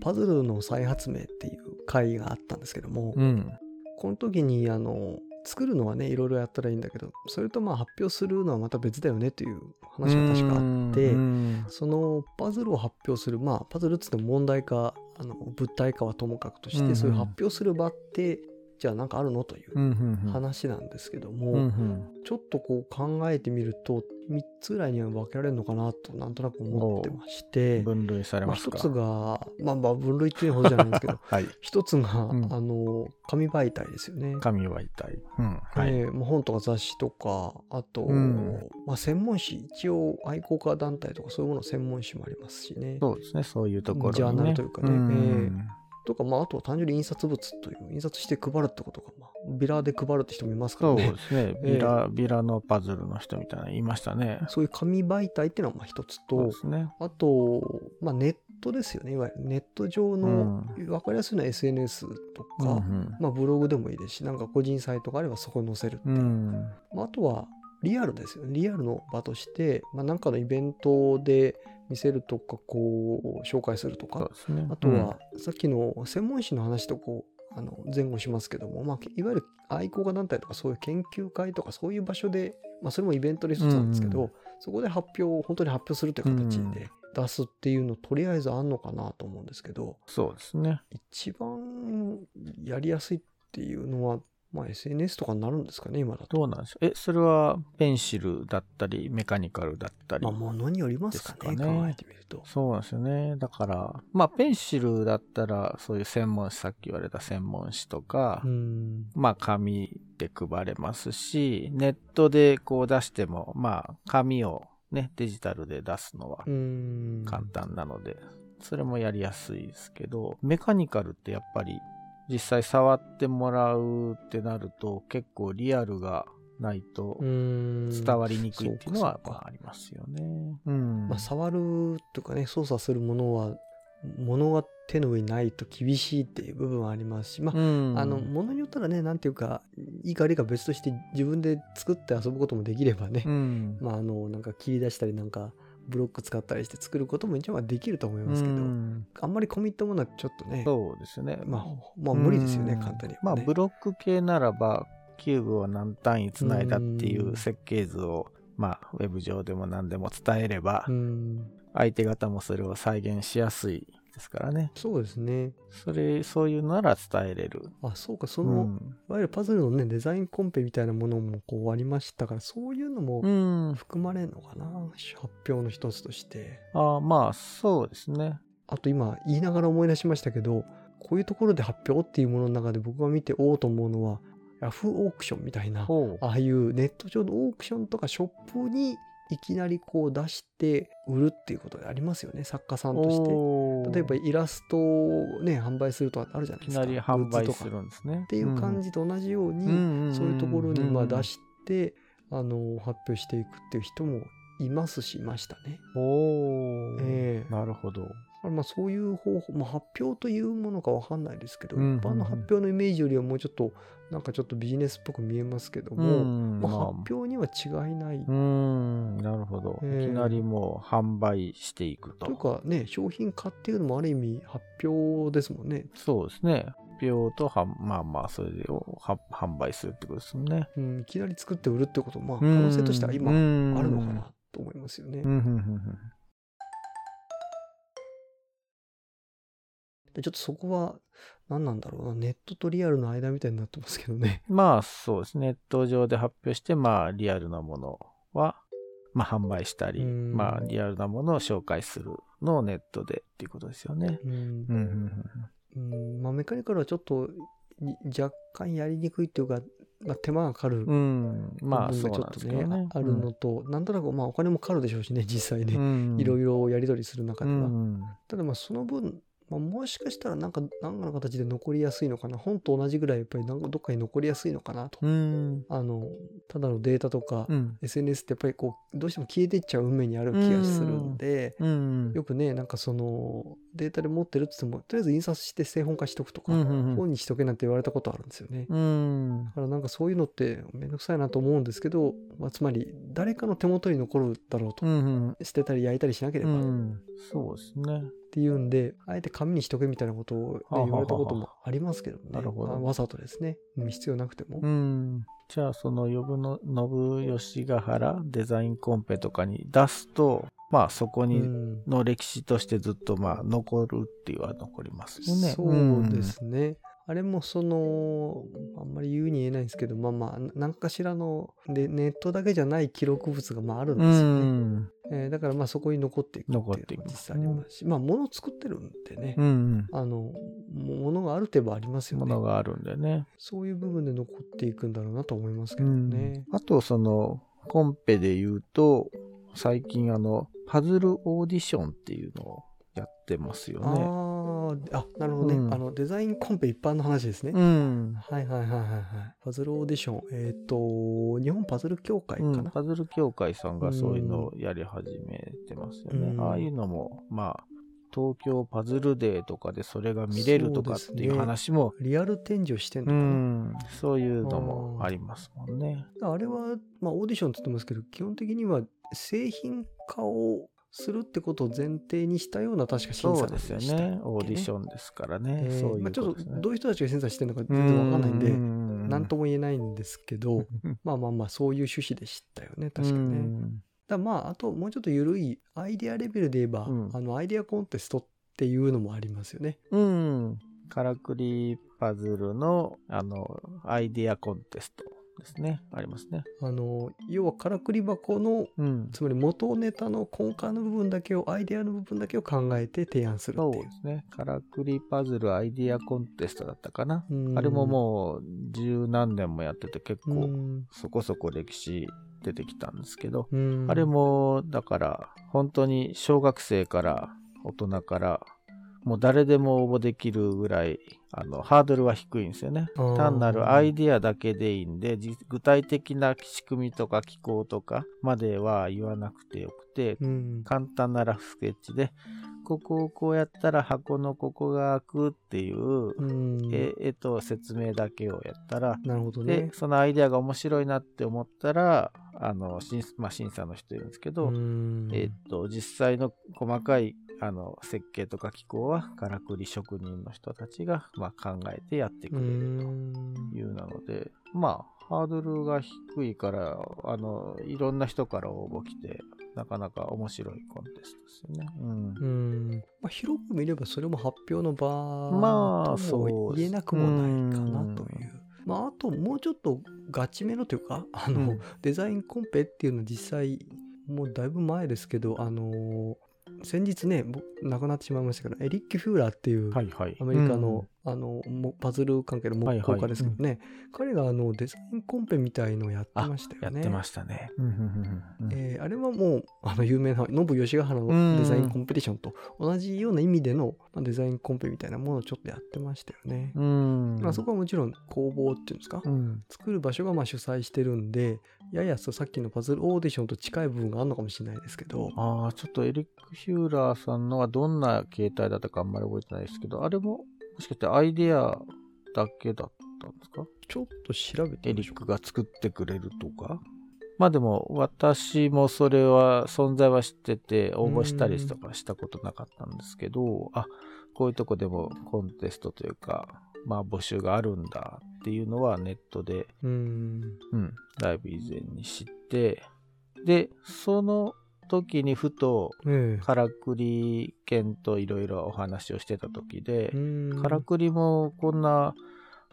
パズルの再発明っていう会があったんですけども、うん。この時にあの作るのはねいろいろやったらいいんだけどそれとまあ発表するのはまた別だよねという話が確かあってうんそのパズルを発表するまあパズルっつっても問題かあの物体かはともかくとして、そういう発表する場ってじゃあなんかあるのという話なんですけども、ちょっとこう考えてみると3つぐらいには分けられるのかなとなんとなく思ってまして、分類されまあ、ますか。一つがまあまあ分類っていうほどじゃないんですけど はい。一つが、うんあの紙媒体ですよね。紙媒体。うん。はい。えーまあ、本とか雑誌とかあと、うんまあ、専門誌一応愛好家団体とかそういうもの専門誌もありますしねそうですね。そういうところに、ね。ジャーナルというかねんとか、まあ、あとは単純に印刷物という印刷して配るってことが、まあ、ビラで配るって人もいますからそうねですね。ビラ、ビラのパズルの人みたいなの言いましたね。そういう紙媒体っていうのはまあ一つとね。あと、まあ、ネットですよねいわゆるネット上の分かりやすいのは SNS とか、うんうんまあ、ブログでもいいですしなんか個人サイトがあればそこに載せるっていううん。まああとはリアルですよね。リアルの場として、まあ、なんかのイベントで見せるとか、こう、紹介するとか、ね。あとは、さっきの専門誌の話とこう、あの前後しますけども、まあ、いわゆる愛好家団体とかそういう研究会とかそういう場所で、まあ、それもイベントの一つなんですけど、うんそこで発表を本当に発表するという形うんで出すっていうのとりあえずあんのかなと思うんですけどそうですね。一番やりやすいっていうのは、まあ、SNS とかになるんですかね今だと。どうなんでしょう。え、それはペンシルだったり、メカニカルだったり。まあ、ものによりますかねね考えてみると。そうなんですよね。だから、まあ、ペンシルだったら、そういう専門誌、さっき言われた専門誌とか、うんまあ、紙で配れますし、ネットでこう出しても、まあ、紙をね、デジタルで出すのはうん簡単なので、それもやりやすいですけど、メカニカルってやっぱり、実際触ってもらうってなると、結構リアルがないとうん伝わりにくいっていうのはあありますよね。うん。まあ、触るとかね操作するものは物が手の上にないと厳しいっていう部分はありますしまあうんあの物によったらねなんていうかいいか悪いか別として自分で作って遊ぶこともできればね、うん。まああのなんか切り出したりなんかブロック使ったりして作ることも一応はできると思いますけど、うん。あんまり込み入ったものはちょっとねそうですよね。まあまあ無理ですよねうん。簡単に言えまあ、ブロック系ならば、キューブを何単位つないだっていううん。設計図を、まあ、ウェブ上でも何でも伝えればう、ん。相手方もそれを再現しやすいですからね。そうですねそれ、そういうなら伝えれる。あそうかその、うん。いわゆるパズルのねデザインコンペみたいなものもこうありましたからそういうのもうん。含まれるのかな、発表の一つとしてあまあ、そうですね。あと今言いながら思い出しましたけどこういうところで発表っていうものの中で僕が見ておおと思うのはヤフーオークションみたいな。ああいうネット上のオークションとかショップにいきなりこう出して売るっていうことでありますよね作家さんとして。おー。例えばイラストをね販売するとかあるじゃないですか。いきなり販売するんですね。っていう感じと同じように、うん。そういうところにまあ出しして、あの発表していくっていう人もいますしいましたね。おー。ええ。なるほど。まあそういう方法、まあ、発表というものかわかんないですけど、うん一般の発表のイメージよりはもうちょっとなんかちょっとビジネスっぽく見えますけどうも、んまあ、まあ発表には違いない。うーん、なるほど。ええいきなりもう販売していくと。というかね商品化っていうのもある意味発表ですもんね。そうですね。発表とは、まあまあ、それをは販売するってことですもんね。うん、いきなり作って売るってことまあ可うん能性としては今うんあるのかなと思いますよね。うん、でちょっとそこは何なんだろうなネットとリアルの間みたいになってますけどね。うん。まあ、そうですね。ネット上で発表して、まあ、リアルなものは、まあ、販売したり、うんまあ、リアルなものを紹介するのをネットでっていうことですよね。うんまあ、メカニカルはちょっとに若干やりにくいっていうか、まあ、手間がかかる部分がちょっとね。あるのと、なんとなくまあお金もかかるでしょうしね実際ね、うん、いろいいろやり取りする中では、うん。ただまあその分、まあ、もしかしたらなんか何かの形で残りやすいのかな本と同じぐらいやっぱりなんかどっかに残りやすいのかなと、うん。あのただのデータとか、うん。SNS ってやっぱりこうどうしても消えていっちゃう運命にある気がするんで、うん。よくねなんかそのデータで持ってるって言っても、とりあえず印刷して製本化しとくとか、うんうんうん本にしとけなんて言われたことあるんですよね。うんだからなんかそういうのってめんどくさいなと思うんですけど、まあ、つまり誰かの手元に残るだろうと、うんうん捨てたり焼いたりしなければっうんそうですね。ていうんで、あえて紙にしとけみたいなことを、ね言われたこともありますけどね。なるほどまあわざとですね。うん必要なくても。うん。じゃあ、その、呼ぶの、信吉ヶ原デザインコンペとかに出すと、まあ、そこうに、んの歴史としてずっと、まあ、残るっていうのは残りますよね。そうですね。あれもその、あんまり言うに言えないんですけど、まあまあ、何かしらのでネットだけじゃない記録物がまああるんうですよね。ん。えーだからまあそこに残っていく残っっていうの実際ありますし、まあ物作ってるんでね、うん。あの、ものがある程度ありますよね。ものがあるんでね。そういう部分で残っていくんだろうなと思いますけどうんね。あと、その、コンペで言うと、最近、あの、パズルオーディションっていうのをやってますよね。ああ、あ、なるほどね、うんあの、デザインコンペ一般の話ですね。うん。はいはいはいはいはい。パズルオーディション。えっ、と、日本パズル協会かな？うん、パズル協会さんがそういうのをやり始めてますよね。うんああいうのも、まあ、東京パズルデーとかでそれが見れるとかっていう話も、リアル展示をしてんのうかな。ん、そういうのもありますもんね。あれは、まあ、オーディションって言ってますけど、基本的には製品化をするってことを前提にしたような確か審査そうですよね。オーディシン。ョンですからね。えーそういまあ、ちょっとどういう人たちが審査してるのか全然わかんないんで、んなんとも言えないんですけど、まあまあまあ、そういう趣旨でしたよね、確かにね。うんだまあ、あともうちょっと緩いアイデアレベルで言えば、うんあのアイデアコンテストっていうのもありますよね。うん。からくりパズルの、あの、アイディアコンテストですね。ありますね。あの要はからくり箱のうん。つまり元ネタの根幹の部分だけをアイデアの部分だけを考えて提案するそう。ですね。からくりパズルアイディアコンテストだったかな。うんあれももう十何年もやってて結う構んそこそこ歴史出てきたんですけど、うん。あれもだから本当に小学生から大人からもう誰でも応募できるぐらいあのハードルは低いんですよね。単なるアイディアだけでいいんで、じ具体的な仕組みとか機構とかまでは言わなくてよくて、うん。簡単なラフスケッチで、ここをこうやったら箱のここが開くっていう、うん。絵絵と説明だけをやったら、なるほどでね。そのアイデアが面白いなって思ったら、あの審,、まあ、審査の人いるんですけど、うん。えーっと実際の細かいあの設計とか機構はからくり職人の人たちが、まあ、考えてやってくうれるん。というなので、まあハードルが低いからあのいろんな人から応募来てなかなか面白いコンテストですよね。うんうんまあ、広く見ればそれも発表の場まあとも言えなくもないかなという。うんまあ、あともうちょっとガチめのというかあの、うんデザインコンペっていうのは実際もうだいぶ前ですけどあの先日ね僕亡くなってしまいましたけどエリック・フューラーっていう。アメリカの,、あのもパズル関係の木工家ですけどね、彼があのデザインコンペみたいのをやってましたよね。やってましたね。うんうんうんうんえーあれはもうあの有名なノブ吉ヶ原うんのデザインコンペティションと同じような意味でのまあデザインコンペみたいなものをちょっとやってましたよね。うん。まあ、そこはもちろん工房っていうんですか、うん。作る場所がまあ主催してるんでややさっきのパズルオーディションと近い部分があるのかもしれないですけどああ、ちょっとエリック・ヒューラーさんのはどんな形態だったかあんまり覚えてないですけど、あれももしかしてアイデアだけだったんですか？ちょっと調べてエリックが作ってくれるとか？まあでも私もそれは存在は知ってて応募したりとかしたことなかったんですけど、あ、こういうとこでもコンテストというか、まあ募集があるんだっていうのはネットでうーん。うん、だいぶ以前に知って、で、その時にふと、ええ。からくり犬といろいろお話をしてた時でからくりもこんな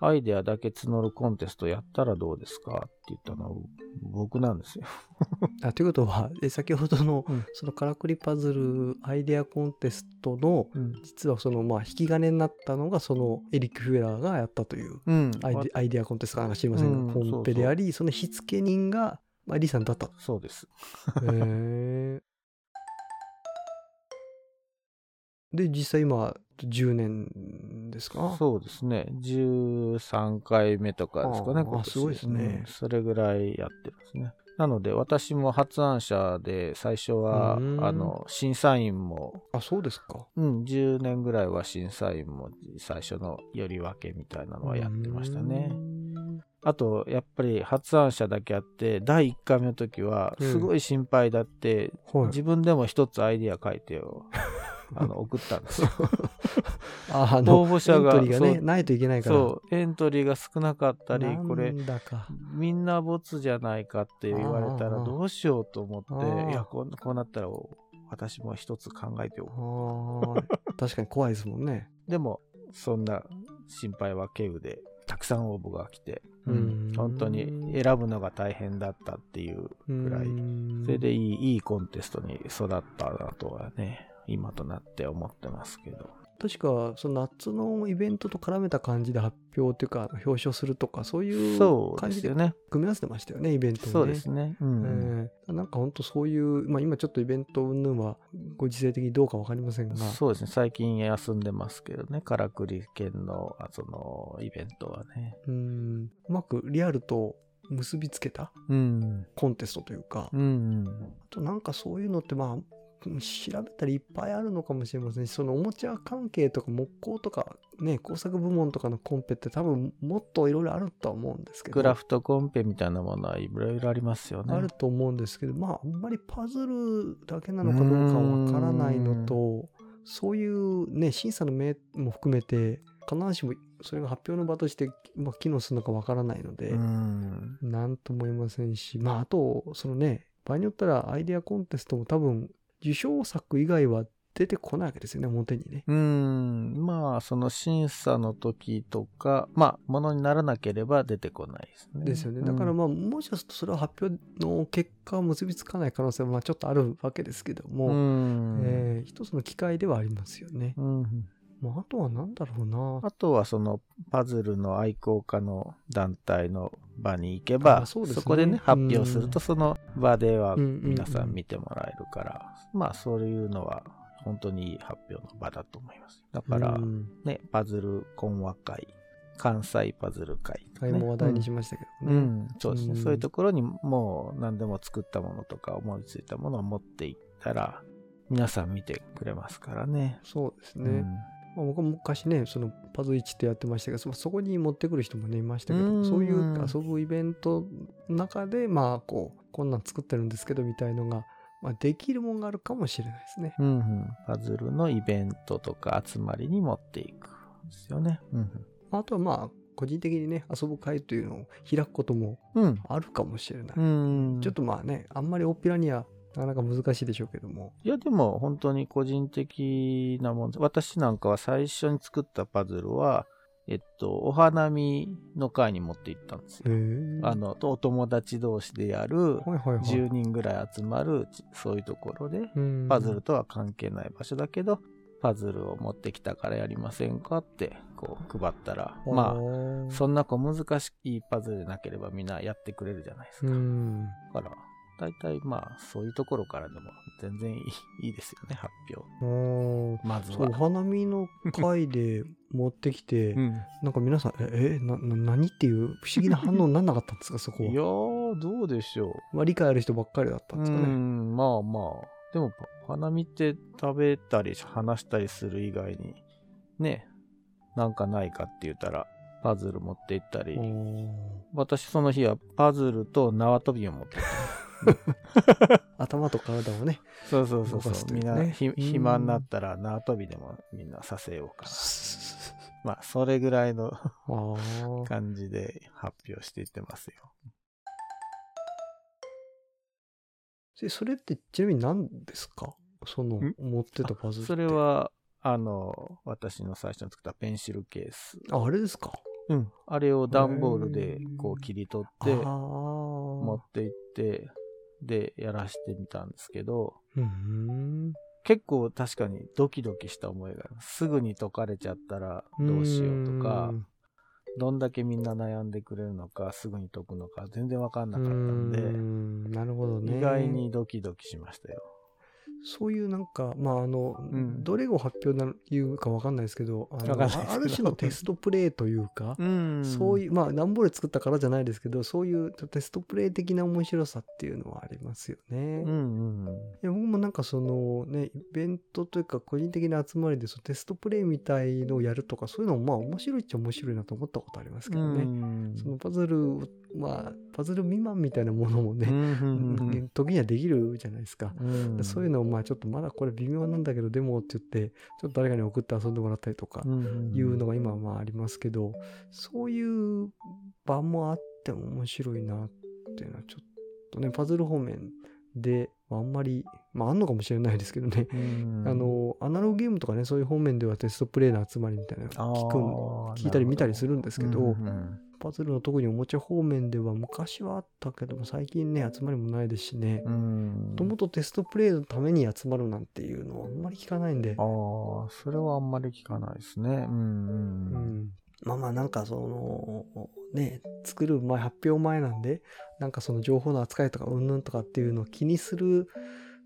アイデアだけ募るコンテストやったらどうですかって言ったのは僕なんですよ。あということはえ先ほどの、うん。そのからくりパズルアイデアコンテストの実はそのまあ引き金になったのがそのエリック・フェラーがやったといううん。アイデアイデアコンテストかなんか知りませんが、うん。コンペでありその火付け人が、まあ、リさんだった。そうです。へーで実際今10年ですか？そうですね。13回目とかですかね、あすごいですねうんそれぐらいやってるんですね。なので私も発案者で最初はあの審査員も、あ、そうですか。うん、10年ぐらいは審査員も最初のより分けみたいなのはやってましたねう。んあとやっぱり発案者だけあって第1回目の時はうんすごい心配だって、はい。自分でも一つアイディア書いてよ あの送ったんですよ。あ、応募者がエントリーがね、ないといけないから。そうエントリーが少なかったりこれ。みんなボツじゃないかって言われたらどうしようと思あって、ーいやこう、こうなったら私も一つ考えておく。確かに怖いですもんね。でも、そんな心配は軽有で、たくさん応募が来て、うん。本当に選ぶのが大変だったっていうぐらい、うん。それでいいいいコンテストに育ったなとはね、今となって思ってますけど。確か、その夏のイベントと絡めた感じで発表っていうか、表彰するとか、そういう感じで。組み合わせてましたよね、イベントをね。そうですね。うんえーなんか本当そういう、まあ今ちょっとイベント云々はご時世的にどうかわかりませんが、そうですね。最近休んでますけどね。からくり県の、あその、イベントはね。うん、うまくリアルと結びつけたうん。コンテストというか、うん。あとなんかそういうのってまあ、調べたらいっぱいあるのかもしれませんし、そのおもちゃ関係とか木工とかね、工作部門とかのコンペって多分もっといろいろあるとは思うんですけど。クラフトコンペみたいなものはいろいろありますよね。あると思うんですけど、まあ、あんまりパズルだけなのかどうかはわからないのと、そういうね、審査の目も含めて、必ずしもそれが発表の場として、まあ、機能するのかわからないので、うん。なんとも言えませんし、まあ、あと、そのね、場合によったらアイデアコンテストも多分、受賞作以外は出てこないわけですよね、表にね。うん。まあ、その審査の時とか、まあ、ものにならなければ出てこないですね。ですよね。だからまあ、もしかするとそれは発表の結果は結びつかない可能性はまあちょっとあるわけですけどうも、ん。えー一つの機会ではありますよね。うん。まあ、あとは何だろうな。あとはそのパズルの愛好家の団体の場に行けば、あそねこでね、発表するとうんその場では皆さん見てもらえるから、まあそういうのは本当にいい発表の場だと思います。だからうんね、パズル懇話会、関西パズル会ね、はい、もう話題にしましたけどね。うん、うんそうですね、うんそういうところにもう何でも作ったものとか思いついたものを持っていったら、皆さん見てくれますからね。そうですね。うんまあ、僕も昔ね、そのパズル1ってやってましたけど、そそこに持ってくる人もね、いましたけど、うんそういう遊ぶイベントの中で、まあ、こう、こんなん作ってるんですけど、みたいのが、まあ、できるもんがあるかもしれないですね。うんうん、パズルのイベントとか集まりに持っていくんですよね。うんあとはまあ、個人的にね、遊ぶ会というのを開くこともうん。あるかもしれない。うん。ちょっとまあね、あんまり大っぴらにはなかなか難しいでしょうけども。いや、でも本当に個人的なもんで私なんかは最初に作ったパズルは、えっと、お花見の会に持って行ったんですへよ。え。あの、お友達同士でやる、はいはいはい。10人ぐらい集まる、ちそういうところで、うんパズルとは関係ない場所だけど、パズルを持ってきたからやりませんかって、こう配ったら、まあ、あそんなこ難しいパズルでなければみんなやってくれるじゃないですか。うん。だから、大体まあ、そういうところからでも全然いいですよね、発表。まずそう、おは。花見の会で持ってきて、うん、なんか皆さん、え、えな、な、何っていう不思議な反応になんなかったんですか、そこいやは。ー、どうでしょまあ、理解ある人ばっかりだったう。んですかね。うん、まあまあ。でも、お花見って食べたり話したりする以外に、ね、なんかないかって言ったら、パズル持って行ったり、私その日はパズルと縄跳びを持ってった。頭と体をね。そうそうそうそう。みんなひうん暇になったら縄跳びでもみんなさせようかな。まあ、それぐらいの。感じで発表していってますよ。でそれってちなみに何ですか？そのん？持ってたパズルって。それは、あの、私の最初に作ったペンシルケース。あ、あれですか？うん。あれを段ボールでこう切り取って。持っていって、で、やらしてみたんですけど、うん。結構確かにドキドキした思いがす。すぐに解かれちゃったらどうしようとかう、んどんだけみんな悩んでくれるのか、すぐに解くのか、全然わかんなかったんうで、んなるほどね。意外にドキドキしましたよ。そういうなんか、まああの、うん。どれを発表ないうかわかんないですけど、あのあある種のテストプレイというか、うん。そういう、まあ、段ボール作ったからじゃないですけど、そういうテストプレイ的な面白さっていうのはありますよね。うんうん。いや僕もなんかそのね、イベントというか個人的な集まりでそのテストプレイみたいのをやるとか、そういうのもまあ面白いっちゃ面白いなと思ったことありますけどね。うん。そのパズルを、まあ、パズル未満みたいなものもね、時にはできるじゃないですか。うん。そういうのをまあちょっとまだこれ微妙なんだけど、でもって言って、ちょっと誰かに送って遊んでもらったりとか、うんいうのが今はまあありますけど、そういう場もあっても面白いなっていうのはちょっとね、パズル方面で、まああんまり、まああんのかもしれないですけどね、うん。あの、アナログゲームとかね、そういう方面ではテストプレイの集まりみたいなの聞く聞いたり見たりするんですけど、うんうんパズルの特におもちゃ方面では昔はあったけども、最近ね、集まりもないですしね、うん。もともとテストプレイのために集まるなんていうのはあんまり聞かないんで、ああ、それはあんまり聞かないですね。うんううん。ん、まあまあなんかそのね作る前発表前なんでなんかその情報の扱いとかうんぬんとかっていうのを気にする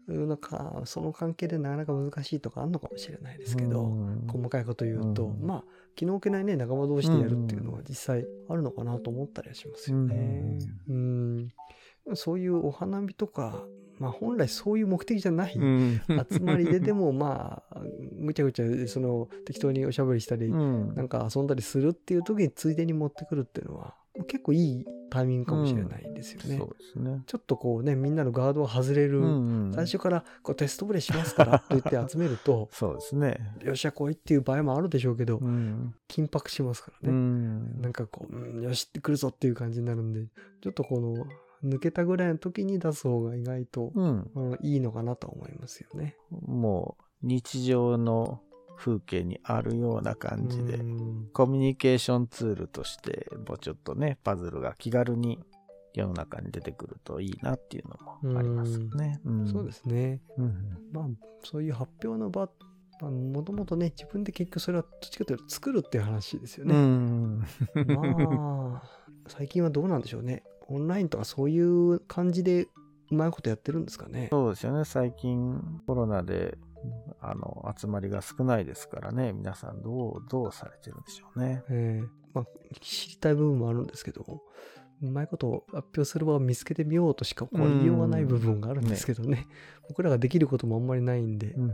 のかその関係でなかなか難しいとかあるのかもしれないですけど、うん。細かいこと言うと、うん。まあ気の置けないね仲間同士でやるっていうのは実際あるのかなと思ったりはしますよね。うん。そういうお花見とかまあ本来そういう目的じゃない、うん。集まりででも まあぐちゃぐちゃその適当におしゃべりしたり、うん。なんか遊んだりするっていう時についでに持ってくるっていうのは結構いいタイミングかもしれないですよね。そうですね。ちょっとこうねみんなのガードを外れる、うんうん最初からこうテストプレイしますからと言って集めるとそうですね。よっしゃ来いっていう場合もあるでしょうけど、うん緊迫しますからうね、んなんかこう、うんよしってくるぞっていう感じになるんでちょっとこの抜けたぐらいの時に出す方が意外と、うんうんいいのかなと思いますよね。もう日常の風景にあるような感じで、うんコミュニケーションツールとして、もうちょっとね、パズルが気軽に世の中に出てくるといいなっていうのもありますよね。んそうですね。うんまあ、そういう発表の場、もともとね、自分で結局それはどっちかというと作るっていう話ですようね。ん。まあ、最近はどうなんでしょうね。オンラインとかそういう感じでうまいことやってるんですかね。そうですよね。最近コロナで、あの、集まりが少ないですからね。皆さんどう、どうされてるんでしょうね。ええまあ、知りたい部分もあるんですけど、うまいことを発表する場を見つけてみようとしかこう言いようがない部分があるんですけどね。僕らができることもあんまりないんで、うん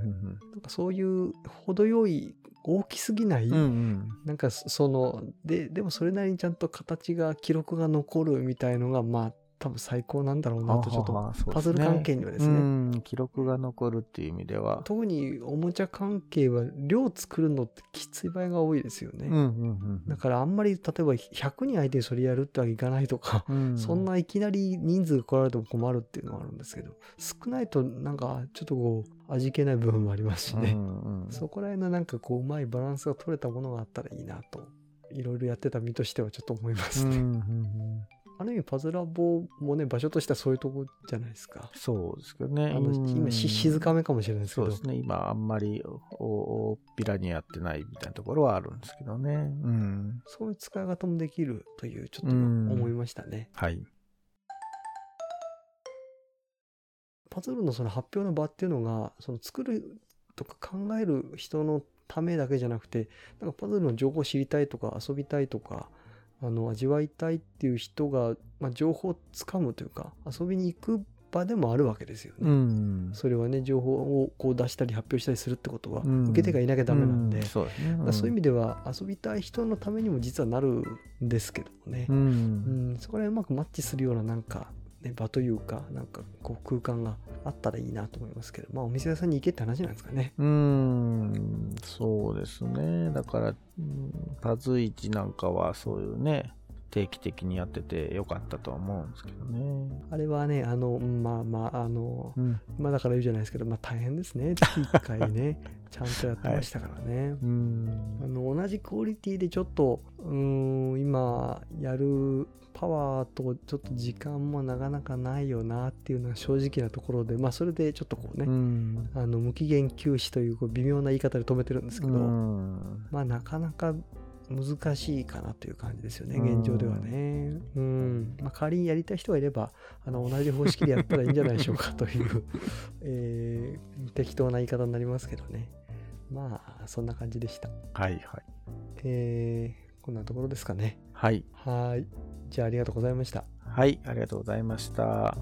なんかそういう程よい大きすぎない、うんうん。なんかそそのででもそれなりにちゃんと形が記録が残るみたいのがまあ多分最高なんだろうなとちょっとパズル関係にはですね。うん、記録が残るっていう意味では。特におもちゃ関係は量作るのってきつい場合が多いですよね、うんうんだからあんまり例えば100人相手にそれやるってわけいかないとか、うん。そんないきなり人数が来られても困るっていうのはあるんですけど少ないとなんかちょっとこう味気ない部分もありますしね、うんうん。そこら辺のなんかこううまいバランスが取れたものがあったらいいなといろいろやってた身としてはちょっと思いますね。うんうんうんある意味パズラボもね場所としてはそういうとこじゃないですか。そうですけどね。あのうん今し静かめかもしれないですけどそうですね。今あんまりお大っぴらにやってないみたいなところはあるんですけどね。うん。そういう使い方もできるというちょっとうん思いましたね。はい。パズルのその発表の場っていうのがその作るとか考える人のためだけじゃなくてなんかパズルの情報を知りたいとか遊びたいとかあの味わいたいっていう人が、まあ、情報をつかむというか遊びに行く場でもあるわけですよね。うん。それはね情報をこう出したり発表したりするってことは、うん受け手がいなきゃダメなんで、うそうですね。そういう意味では遊びたい人のためにも実はなるんですけどもね、ううんん。そこら辺うまくマッチするようななんか、ね、場というかなんかこう空間があったらいいなと思いますけどまあお店屋さんに行けって話なんですかね。うん。そうですね。だから、うんパズイチなんかはそういうね、定期的にやっててよかったとは思うんですけどね。あれはねあのうんまあまああのうん。今だから言うじゃないですけどまあ大変ですね月1回ねちゃんとやってましたからね。うんあ。の同じクオリティでちょっとうーん今やるパワーとちょっと時間もなかなかないよなっていうのが正直なところでまあそれでちょっとこうね、うん。あの無期限休止というこう微妙な言い方で止めてるんですけど、うんまあなかなか難しいかなという感じですよね、現状ではね。うん。まあ、仮にやりたい人がいれば、あの同じ方式でやったらいいんじゃないでしょうかという、えー適当な言い方になりますけどね。まあ、そんな感じでした。はいはい。えーこんなところですかね。はい。はい。じゃあ、ありがとうございました。はい、ありがとうございました。